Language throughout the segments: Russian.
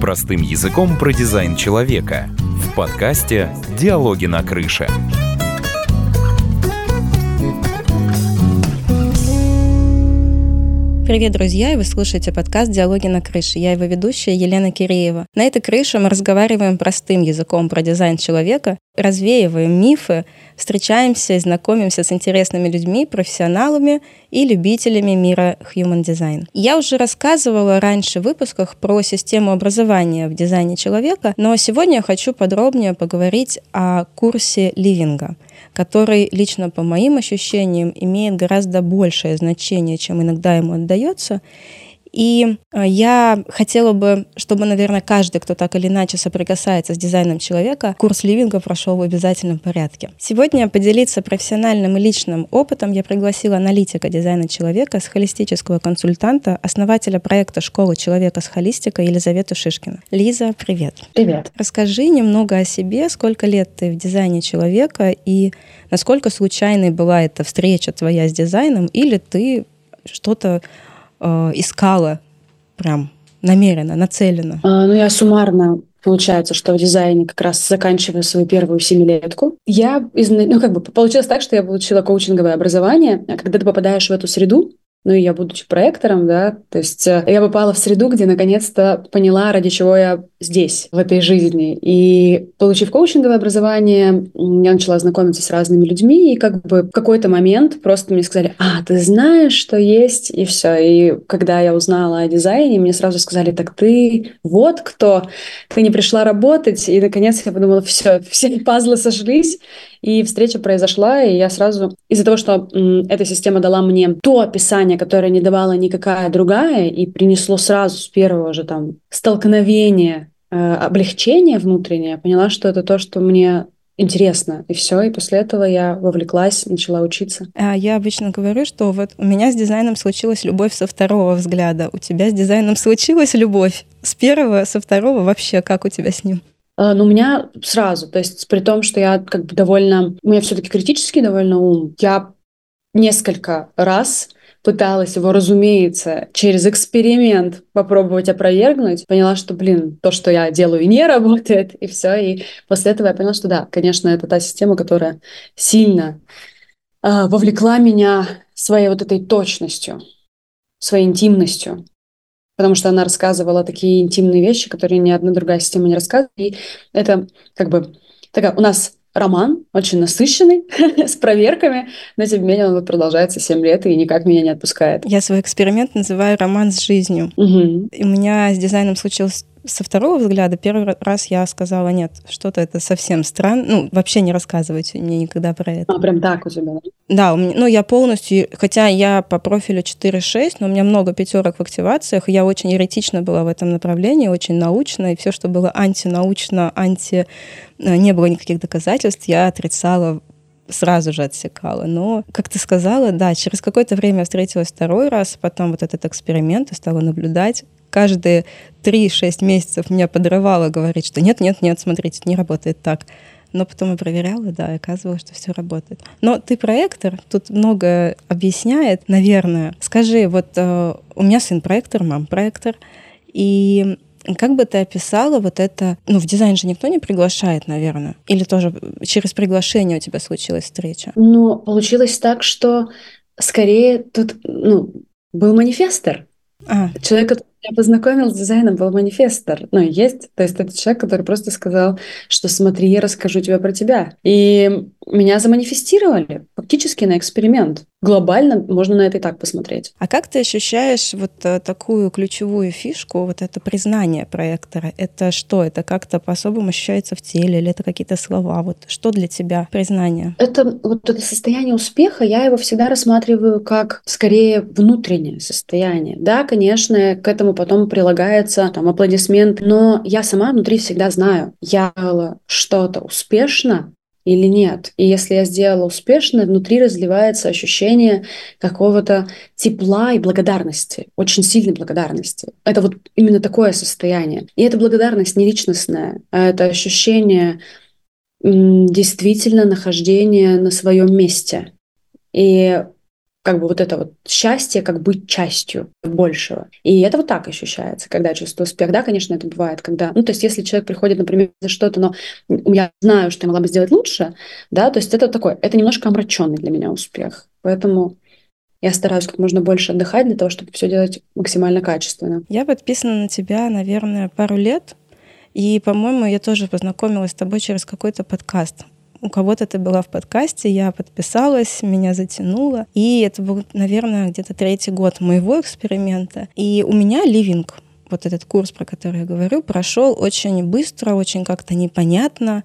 Простым языком про дизайн человека. В подкасте «Диалоги на крыше». Привет, друзья, и вы слушаете подкаст «Диалоги на крыше». Я его ведущая Елена Киреева. На этой крыше мы разговариваем простым языком про дизайн человека, развеиваем мифы, встречаемся и знакомимся с интересными людьми, профессионалами и любителями мира Human Design. Я уже рассказывала раньше в выпусках про систему образования в дизайне человека, но сегодня я хочу подробнее поговорить о курсе ливинга — который лично по моим ощущениям имеет гораздо большее значение, чем иногда ему отдается. И э, я хотела бы, чтобы, наверное, каждый, кто так или иначе соприкасается с дизайном человека, курс ливинга прошел в обязательном порядке. Сегодня поделиться профессиональным и личным опытом я пригласила аналитика дизайна человека с холистического консультанта, основателя проекта «Школа человека с холистикой» Елизавету Шишкина. Лиза, привет. Привет. Расскажи немного о себе, сколько лет ты в дизайне человека и насколько случайной была эта встреча твоя с дизайном, или ты что-то э, искала прям намеренно, нацеленно? А, ну, я суммарно Получается, что в дизайне как раз заканчиваю свою первую семилетку. Я, ну, как бы получилось так, что я получила коучинговое образование, а когда ты попадаешь в эту среду, ну и я, будучи проектором, да, то есть э, я попала в среду, где наконец-то поняла, ради чего я здесь, в этой жизни. И получив коучинговое образование, я начала знакомиться с разными людьми, и как бы в какой-то момент просто мне сказали, а, ты знаешь, что есть, и все. И когда я узнала о дизайне, мне сразу сказали, так ты вот кто, ты не пришла работать, и наконец я подумала, все, все пазлы сошлись, и встреча произошла, и я сразу, из-за того, что эта система дала мне то описание, которое не давала никакая другая, и принесло сразу с первого же там столкновения э, облегчение внутреннее, поняла, что это то, что мне интересно. И все, и после этого я вовлеклась, начала учиться. А я обычно говорю, что вот у меня с дизайном случилась любовь со второго взгляда. У тебя с дизайном случилась любовь с первого, со второго вообще, как у тебя с ним? А, но у меня сразу, то есть при том, что я как бы довольно, у меня все-таки критический довольно ум, я несколько раз пыталась его, разумеется, через эксперимент попробовать опровергнуть, поняла, что, блин, то, что я делаю, не работает, и все. И после этого я поняла, что да, конечно, это та система, которая сильно э, вовлекла меня своей вот этой точностью, своей интимностью потому что она рассказывала такие интимные вещи, которые ни одна другая система не рассказывает. И это как бы такая у нас роман, очень насыщенный, с проверками, но тем не менее он продолжается 7 лет и никак меня не отпускает. Я свой эксперимент называю роман с жизнью. Угу. И у меня с дизайном случилось со второго взгляда первый раз я сказала, нет, что-то это совсем странно. Ну, вообще не рассказывайте мне никогда про это. А, прям так у тебя, да? Да, у меня, ну, я полностью, хотя я по профилю 4-6, но у меня много пятерок в активациях, я очень еретично была в этом направлении, очень научно, и все, что было антинаучно, анти... Э, не было никаких доказательств, я отрицала сразу же отсекала. Но, как ты сказала, да, через какое-то время я встретилась второй раз, потом вот этот эксперимент и стала наблюдать, каждые 3-6 месяцев меня подрывало говорить, что нет, нет, нет, смотрите, не работает так. Но потом я проверяла, да, и оказывалось, что все работает. Но ты проектор, тут много объясняет, наверное. Скажи, вот э, у меня сын проектор, мам проектор, и как бы ты описала вот это? Ну, в дизайн же никто не приглашает, наверное. Или тоже через приглашение у тебя случилась встреча? Ну, получилось так, что скорее тут ну, был манифестор. А. Человек, я познакомил с дизайном, был манифестор. Ну, есть. То есть это человек, который просто сказал, что смотри, я расскажу тебе про тебя. И меня заманифестировали фактически на эксперимент. Глобально можно на это и так посмотреть. А как ты ощущаешь вот э, такую ключевую фишку, вот это признание проектора? Это что? Это как-то по-особому ощущается в теле или это какие-то слова? Вот что для тебя признание? Это вот это состояние успеха, я его всегда рассматриваю как скорее внутреннее состояние. Да, конечно, к этому потом прилагается там аплодисмент, но я сама внутри всегда знаю, я делала что-то успешно, или нет. И если я сделала успешно, внутри разливается ощущение какого-то тепла и благодарности, очень сильной благодарности. Это вот именно такое состояние. И эта благодарность не личностная, а это ощущение действительно нахождения на своем месте. И как бы вот это вот счастье, как быть частью большего. И это вот так ощущается, когда я чувствую успех. Да, конечно, это бывает, когда... Ну, то есть если человек приходит, например, за что-то, но я знаю, что я могла бы сделать лучше, да, то есть это такой, это немножко омраченный для меня успех. Поэтому я стараюсь как можно больше отдыхать для того, чтобы все делать максимально качественно. Я подписана на тебя, наверное, пару лет. И, по-моему, я тоже познакомилась с тобой через какой-то подкаст у кого-то ты была в подкасте, я подписалась, меня затянуло. И это был, наверное, где-то третий год моего эксперимента. И у меня ливинг, вот этот курс, про который я говорю, прошел очень быстро, очень как-то непонятно.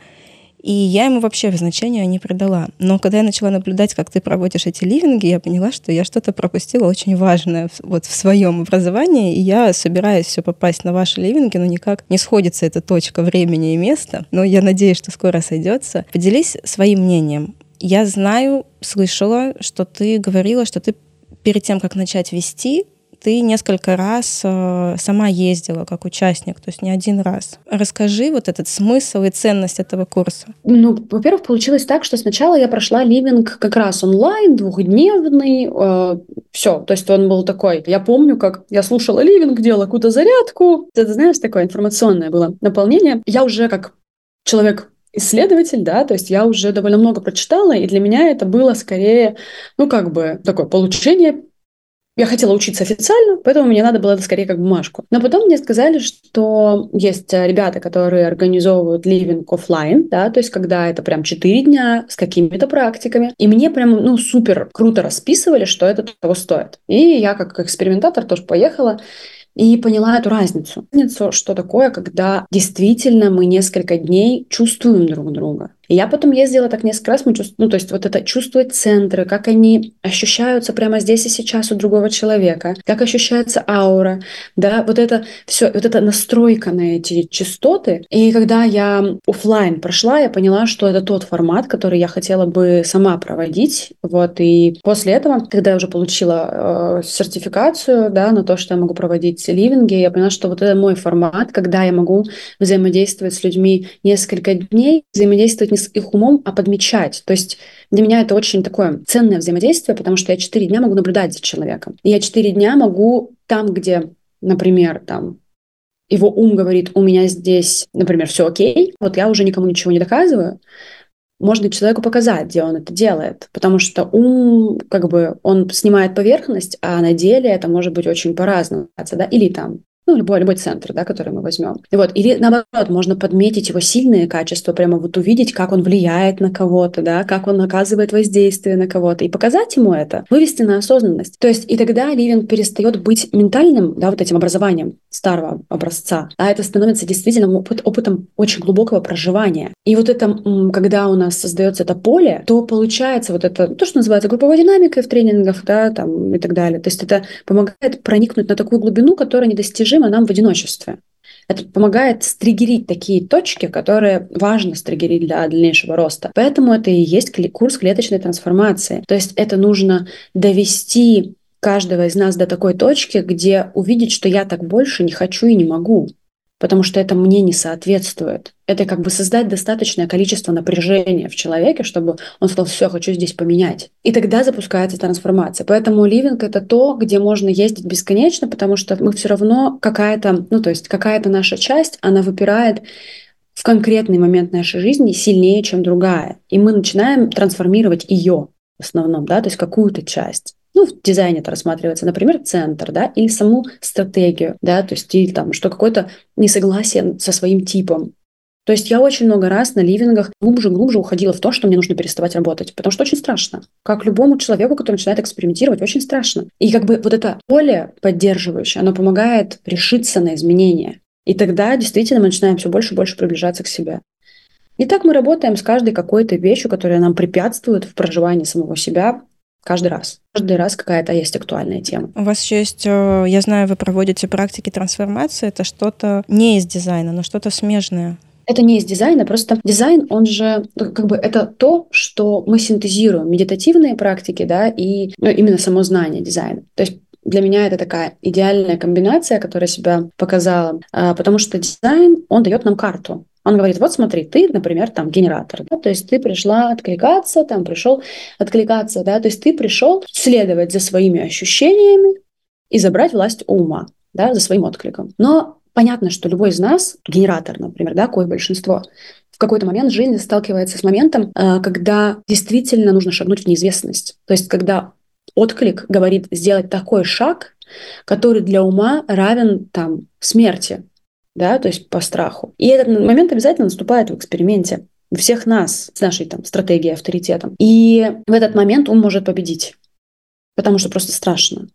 И я ему вообще значения не придала. Но когда я начала наблюдать, как ты проводишь эти ливинги, я поняла, что я что-то пропустила очень важное вот в своем образовании, и я собираюсь все попасть на ваши ливинги, но никак не сходится эта точка времени и места. Но я надеюсь, что скоро сойдется. Поделись своим мнением. Я знаю, слышала, что ты говорила, что ты перед тем, как начать вести, ты несколько раз э, сама ездила как участник, то есть не один раз. Расскажи вот этот смысл и ценность этого курса. Ну, во-первых, получилось так, что сначала я прошла ливинг как раз онлайн, двухдневный, э, все, то есть он был такой. Я помню, как я слушала ливинг, делала какую-то зарядку. Это, знаешь, такое информационное было наполнение. Я уже как человек исследователь, да, то есть я уже довольно много прочитала, и для меня это было скорее, ну, как бы такое получение я хотела учиться официально, поэтому мне надо было это скорее как бумажку. Но потом мне сказали, что есть э, ребята, которые организовывают ливинг офлайн, да, то есть когда это прям 4 дня с какими-то практиками. И мне прям, ну, супер круто расписывали, что это того стоит. И я как экспериментатор тоже поехала и поняла эту разницу. Разницу, что такое, когда действительно мы несколько дней чувствуем друг друга. Я потом ездила так несколько раз, мы чувств... ну, то есть вот это чувствовать центры, как они ощущаются прямо здесь и сейчас у другого человека, как ощущается аура, да, вот это все, вот эта настройка на эти частоты. И когда я офлайн прошла, я поняла, что это тот формат, который я хотела бы сама проводить, вот, и после этого, когда я уже получила э, сертификацию, да, на то, что я могу проводить ливинги, я поняла, что вот это мой формат, когда я могу взаимодействовать с людьми несколько дней, взаимодействовать не с их умом, а подмечать. То есть для меня это очень такое ценное взаимодействие, потому что я четыре дня могу наблюдать за человеком. И я четыре дня могу там, где, например, там его ум говорит, у меня здесь, например, все окей, вот я уже никому ничего не доказываю, можно человеку показать, где он это делает, потому что ум, как бы, он снимает поверхность, а на деле это может быть очень по-разному, да, или там ну, любой, любой центр, да, который мы возьмем. Вот. Или наоборот, можно подметить его сильные качества, прямо вот увидеть, как он влияет на кого-то, да, как он оказывает воздействие на кого-то, и показать ему это, вывести на осознанность. То есть и тогда ливинг перестает быть ментальным, да, вот этим образованием старого образца, а это становится действительно опыт, опытом очень глубокого проживания. И вот это, когда у нас создается это поле, то получается вот это, то, что называется групповой динамикой в тренингах, да, там и так далее. То есть это помогает проникнуть на такую глубину, которая недостижима недостижимо нам в одиночестве. Это помогает стригерить такие точки, которые важно стригерить для дальнейшего роста. Поэтому это и есть курс клеточной трансформации. То есть это нужно довести каждого из нас до такой точки, где увидеть, что я так больше не хочу и не могу потому что это мне не соответствует. Это как бы создать достаточное количество напряжения в человеке, чтобы он сказал, все, хочу здесь поменять. И тогда запускается трансформация. Поэтому ливинг — это то, где можно ездить бесконечно, потому что мы все равно какая-то, ну то есть какая-то наша часть, она выпирает в конкретный момент нашей жизни сильнее, чем другая. И мы начинаем трансформировать ее в основном, да, то есть какую-то часть ну, в дизайне это рассматривается, например, центр, да, или саму стратегию, да, то есть или там, что какое-то несогласие со своим типом. То есть я очень много раз на ливингах глубже-глубже уходила в то, что мне нужно переставать работать, потому что очень страшно. Как любому человеку, который начинает экспериментировать, очень страшно. И как бы вот это поле поддерживающее, оно помогает решиться на изменения. И тогда действительно мы начинаем все больше и больше приближаться к себе. И так мы работаем с каждой какой-то вещью, которая нам препятствует в проживании самого себя, каждый раз. Каждый раз какая-то есть актуальная тема. У вас еще есть, э, я знаю, вы проводите практики трансформации. Это что-то не из дизайна, но что-то смежное. Это не из дизайна, просто дизайн, он же, ну, как бы, это то, что мы синтезируем, медитативные практики, да, и ну, именно само знание дизайна. То есть для меня это такая идеальная комбинация, которая себя показала, а, потому что дизайн, он дает нам карту. Он говорит, вот смотри, ты, например, там генератор, да, то есть ты пришла откликаться, там пришел откликаться, да, то есть ты пришел следовать за своими ощущениями и забрать власть ума, да, за своим откликом. Но понятно, что любой из нас, генератор, например, да, кое большинство, в какой-то момент жизни сталкивается с моментом, э, когда действительно нужно шагнуть в неизвестность. То есть когда отклик говорит сделать такой шаг, который для ума равен там смерти, да, то есть по страху. И этот момент обязательно наступает в эксперименте у всех нас с нашей там стратегией, авторитетом. И в этот момент ум может победить, потому что просто страшно.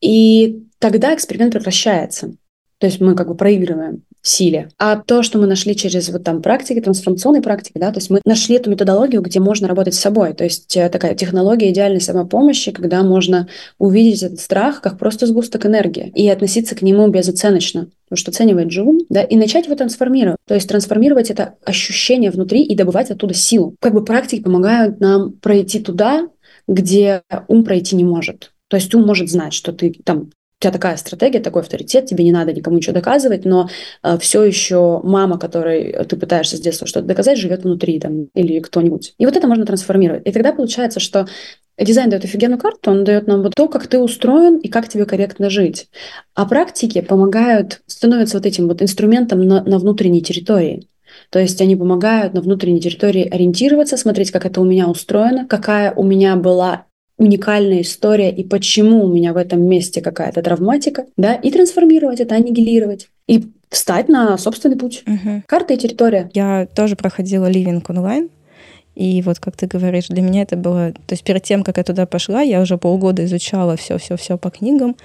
И тогда эксперимент прекращается. То есть мы как бы проигрываем силе. А то, что мы нашли через вот там практики, трансформационной практики, да, то есть мы нашли эту методологию, где можно работать с собой. То есть э, такая технология идеальной самопомощи, когда можно увидеть этот страх как просто сгусток энергии и относиться к нему безоценочно, потому что оценивает же да, и начать его трансформировать. То есть трансформировать это ощущение внутри и добывать оттуда силу. Как бы практики помогают нам пройти туда, где ум пройти не может. То есть ум может знать, что ты там тебя такая стратегия, такой авторитет, тебе не надо никому ничего доказывать, но э, все еще мама, которой ты пытаешься с детства что-то доказать, живет внутри там, или кто-нибудь. И вот это можно трансформировать. И тогда получается, что Дизайн дает офигенную карту, он дает нам вот то, как ты устроен и как тебе корректно жить. А практики помогают, становятся вот этим вот инструментом на, на внутренней территории. То есть они помогают на внутренней территории ориентироваться, смотреть, как это у меня устроено, какая у меня была уникальная история и почему у меня в этом месте какая-то травматика, да, и трансформировать это, аннигилировать. И встать на собственный путь. Угу. Карта и территория. Я тоже проходила ливинг онлайн, и вот, как ты говоришь, для меня это было... То есть перед тем, как я туда пошла, я уже полгода изучала все-все-все по книгам,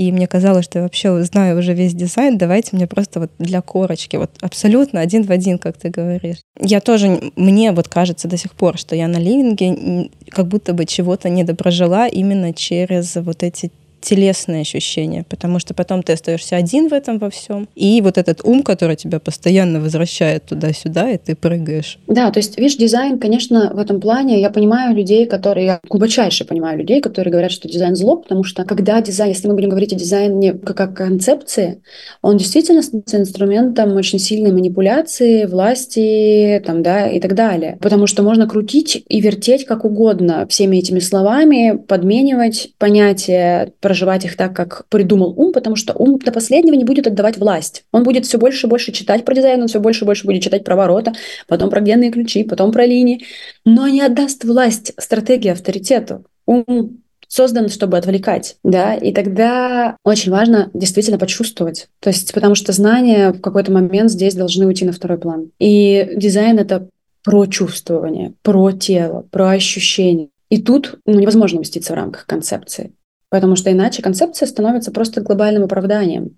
и мне казалось, что я вообще знаю уже весь дизайн, давайте мне просто вот для корочки, вот абсолютно один в один, как ты говоришь. Я тоже, мне вот кажется до сих пор, что я на ливинге как будто бы чего-то недопрожила именно через вот эти телесные ощущения, потому что потом ты остаешься один в этом во всем. И вот этот ум, который тебя постоянно возвращает туда-сюда, и ты прыгаешь. Да, то есть, видишь, дизайн, конечно, в этом плане, я понимаю людей, которые, я глубочайше понимаю людей, которые говорят, что дизайн зло, потому что когда дизайн, если мы будем говорить о дизайне как о концепции, он действительно становится инструментом очень сильной манипуляции, власти, там, да, и так далее. Потому что можно крутить и вертеть как угодно всеми этими словами, подменивать понятия, проживать их так, как придумал ум, потому что ум до последнего не будет отдавать власть. Он будет все больше и больше читать про дизайн, он все больше и больше будет читать про ворота, потом про генные ключи, потом про линии, но не отдаст власть стратегии авторитету. Ум создан, чтобы отвлекать, да, и тогда очень важно действительно почувствовать, то есть потому что знания в какой-то момент здесь должны уйти на второй план. И дизайн — это про чувствование, про тело, про ощущение. И тут ну, невозможно уместиться в рамках концепции. Потому что иначе концепция становится просто глобальным оправданием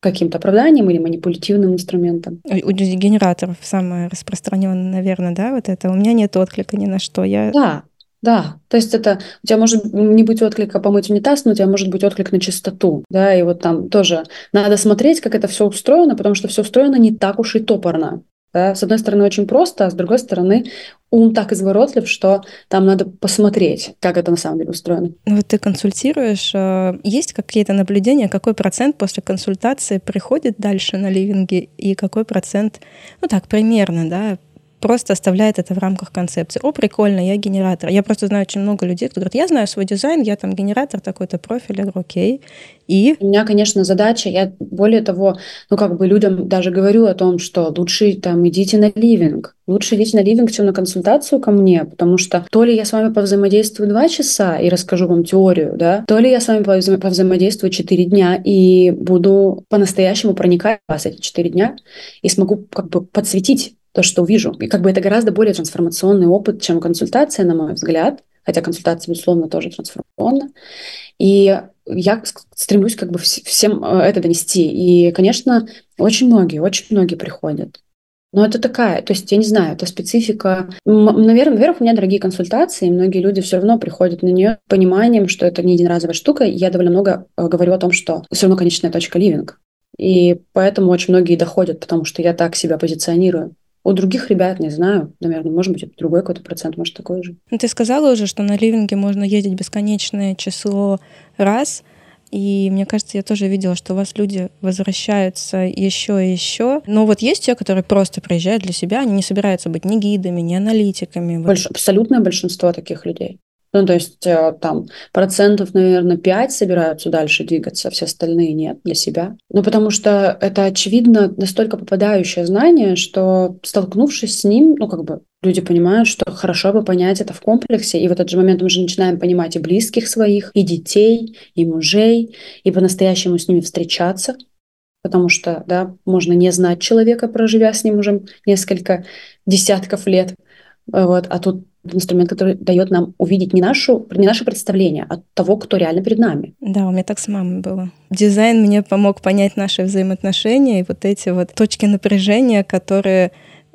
каким-то оправданием или манипулятивным инструментом. У генераторов самое распространенное, наверное, да, вот это. У меня нет отклика ни на что. Я... Да, да, то есть это у тебя может не быть отклика помыть унитаз, но у тебя может быть отклик на чистоту, да, и вот там тоже надо смотреть, как это все устроено, потому что все устроено не так уж и топорно. Да? С одной стороны, очень просто, а с другой стороны, ум так изворотлив, что там надо посмотреть, как это на самом деле устроено. Ну, вот ты консультируешь, а, есть какие-то наблюдения, какой процент после консультации приходит дальше на ливинги и какой процент, ну так, примерно, да, просто оставляет это в рамках концепции. О, прикольно, я генератор. Я просто знаю очень много людей, кто говорит, я знаю свой дизайн, я там генератор такой-то профиль, я говорю, окей. И? У меня, конечно, задача, я более того, ну как бы людям даже говорю о том, что лучше там идите на ливинг, лучше идите на ливинг, чем на консультацию ко мне, потому что то ли я с вами повзаимодействую два часа и расскажу вам теорию, да, то ли я с вами повза повзаимодействую четыре дня и буду по-настоящему проникать в вас эти четыре дня и смогу как бы подсветить то, что увижу. И как бы это гораздо более трансформационный опыт, чем консультация, на мой взгляд. Хотя консультация, безусловно, тоже трансформационна. И я стремлюсь как бы всем э, это донести. И, конечно, очень многие, очень многие приходят. Но это такая, то есть я не знаю, это специфика. Наверное, во-первых, у меня дорогие консультации, и многие люди все равно приходят на нее пониманием, что это не единоразовая штука. Я довольно много э, говорю о том, что все равно конечная точка ливинг. И поэтому очень многие доходят, потому что я так себя позиционирую. У других ребят, не знаю, наверное, может быть, другой какой-то процент, может, такой же. Ну, ты сказала уже, что на ливинге можно ездить бесконечное число раз. И мне кажется, я тоже видела, что у вас люди возвращаются еще и еще. Но вот есть те, которые просто приезжают для себя, они не собираются быть ни гидами, ни аналитиками. Больш... Абсолютное большинство таких людей. Ну, то есть э, там процентов, наверное, 5 собираются дальше двигаться, все остальные нет для себя. Ну, потому что это, очевидно, настолько попадающее знание, что столкнувшись с ним, ну, как бы люди понимают, что хорошо бы понять это в комплексе. И в этот же момент мы же начинаем понимать и близких своих, и детей, и мужей, и по-настоящему с ними встречаться. Потому что, да, можно не знать человека, проживя с ним уже несколько десятков лет. Вот, а тут инструмент, который дает нам увидеть не, нашу, не наше представление, а того, кто реально перед нами. Да, у меня так с мамой было. Дизайн мне помог понять наши взаимоотношения и вот эти вот точки напряжения, которые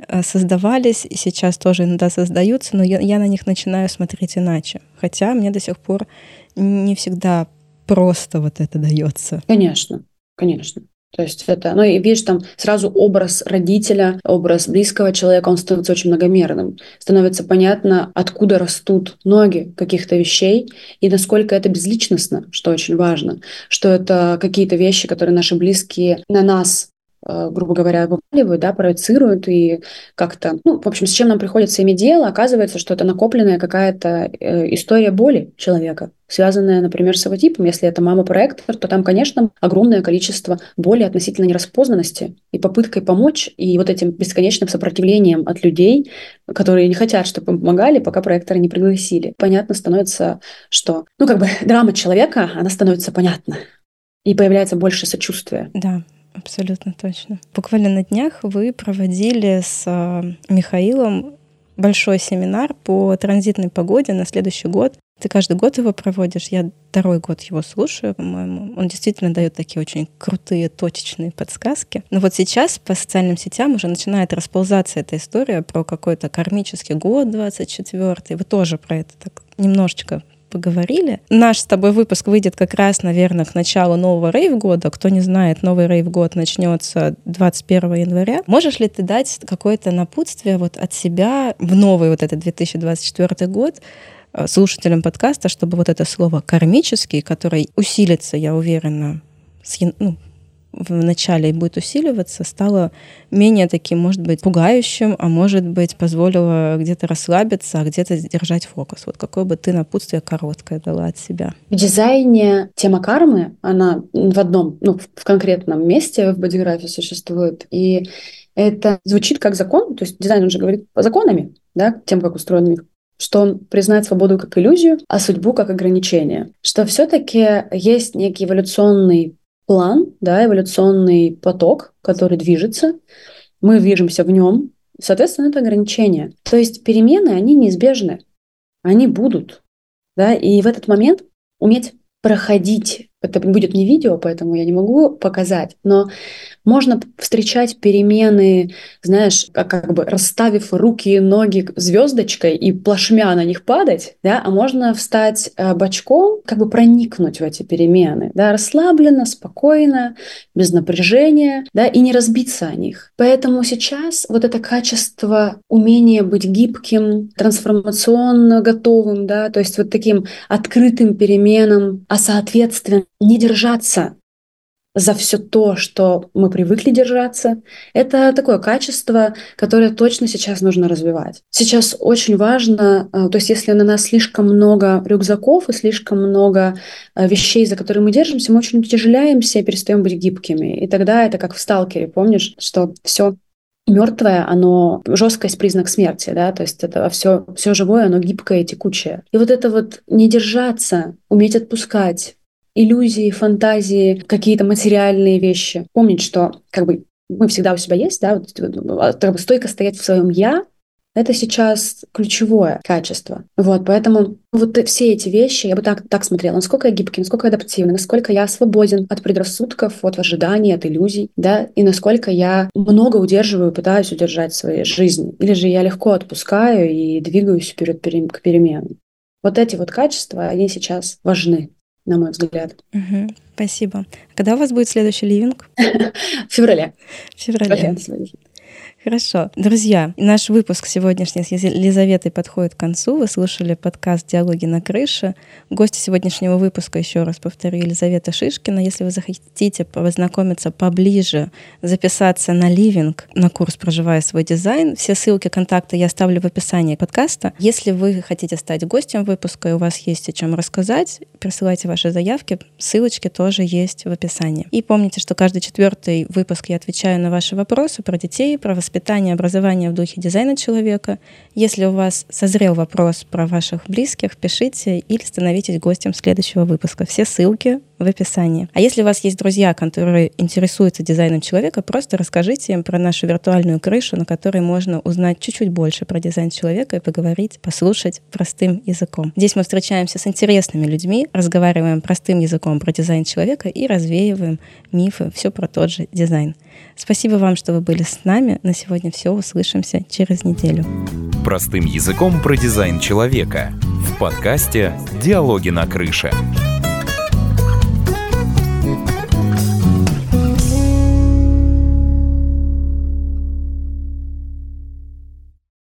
э, создавались и сейчас тоже иногда создаются, но я, я на них начинаю смотреть иначе. Хотя мне до сих пор не всегда просто вот это дается. Конечно, конечно. То есть это, ну и видишь, там сразу образ родителя, образ близкого человека, он становится очень многомерным. Становится понятно, откуда растут ноги каких-то вещей и насколько это безличностно, что очень важно. Что это какие-то вещи, которые наши близкие на нас грубо говоря, вываливают, да, проецируют и как-то, ну, в общем, с чем нам приходится иметь дело, оказывается, что это накопленная какая-то э, история боли человека, связанная, например, с его типом. Если это мама-проектор, то там, конечно, огромное количество боли относительно нераспознанности и попыткой помочь, и вот этим бесконечным сопротивлением от людей, которые не хотят, чтобы им помогали, пока проекторы не пригласили. Понятно становится, что, ну, как бы драма человека, она становится понятна. И появляется больше сочувствия. Да, Абсолютно точно. Буквально на днях вы проводили с а, Михаилом большой семинар по транзитной погоде на следующий год. Ты каждый год его проводишь. Я второй год его слушаю, по-моему. Он действительно дает такие очень крутые, точечные подсказки. Но вот сейчас по социальным сетям уже начинает расползаться эта история про какой-то кармический год 24 Вы тоже про это так немножечко поговорили. Наш с тобой выпуск выйдет как раз, наверное, к началу нового рейв-года. Кто не знает, новый рейв-год начнется 21 января. Можешь ли ты дать какое-то напутствие вот от себя в новый вот этот 2024 год, э, слушателям подкаста, чтобы вот это слово «кармический», которое усилится, я уверена, с, ну, в начале будет усиливаться, стало менее таким, может быть, пугающим, а может быть, позволило где-то расслабиться, а где-то держать фокус. Вот какое бы ты напутствие короткое дала от себя? В дизайне тема кармы, она в одном, ну, в конкретном месте в бодиграфе существует, и это звучит как закон, то есть дизайн уже говорит законами, да, тем, как устроен мир что он признает свободу как иллюзию, а судьбу как ограничение. Что все-таки есть некий эволюционный план, да, эволюционный поток, который движется, мы движемся в нем, соответственно, это ограничение. То есть перемены, они неизбежны, они будут, да, и в этот момент уметь проходить это будет не видео, поэтому я не могу показать, но можно встречать перемены, знаешь, как, как бы расставив руки и ноги звездочкой и плашмя на них падать, да, а можно встать э, бочком, как бы проникнуть в эти перемены, да, расслабленно, спокойно, без напряжения, да, и не разбиться о них. Поэтому сейчас вот это качество, умение быть гибким, трансформационно готовым, да, то есть вот таким открытым переменам, а соответственно не держаться за все то, что мы привыкли держаться. Это такое качество, которое точно сейчас нужно развивать. Сейчас очень важно, э, то есть если на нас слишком много рюкзаков и слишком много э, вещей, за которые мы держимся, мы очень утяжеляемся и перестаем быть гибкими. И тогда это как в «Сталкере», помнишь, что все мертвое, оно жесткость признак смерти, да, то есть это все, все живое, оно гибкое и текучее. И вот это вот не держаться, уметь отпускать, иллюзии, фантазии, какие-то материальные вещи. Помнить, что как бы мы всегда у себя есть, да, вот, а, как бы стойко стоять в своем «я», это сейчас ключевое качество. Вот, поэтому вот все эти вещи, я бы так, так смотрела, насколько я гибкий, насколько я адаптивный, насколько я свободен от предрассудков, от ожиданий, от иллюзий, да, и насколько я много удерживаю, пытаюсь удержать в своей жизни. Или же я легко отпускаю и двигаюсь вперед к переменам. Вот эти вот качества, они сейчас важны на мой взгляд. Угу, спасибо. Когда у вас будет следующий ливинг? В феврале. В феврале. Хорошо. Друзья, наш выпуск сегодняшний с Елизаветой подходит к концу. Вы слушали подкаст «Диалоги на крыше». Гости сегодняшнего выпуска, еще раз повторю, Елизавета Шишкина. Если вы захотите познакомиться поближе, записаться на ливинг, на курс «Проживая свой дизайн», все ссылки, контакты я оставлю в описании подкаста. Если вы хотите стать гостем выпуска, и у вас есть о чем рассказать, присылайте ваши заявки. Ссылочки тоже есть в описании. И помните, что каждый четвертый выпуск я отвечаю на ваши вопросы про детей, про воспитание воспитание, образование в духе дизайна человека. Если у вас созрел вопрос про ваших близких, пишите или становитесь гостем следующего выпуска. Все ссылки в описании. А если у вас есть друзья, которые интересуются дизайном человека, просто расскажите им про нашу виртуальную крышу, на которой можно узнать чуть-чуть больше про дизайн человека и поговорить, послушать простым языком. Здесь мы встречаемся с интересными людьми, разговариваем простым языком про дизайн человека и развеиваем мифы, все про тот же дизайн. Спасибо вам, что вы были с нами. На сегодня все. Услышимся через неделю. Простым языком про дизайн человека в подкасте «Диалоги на крыше».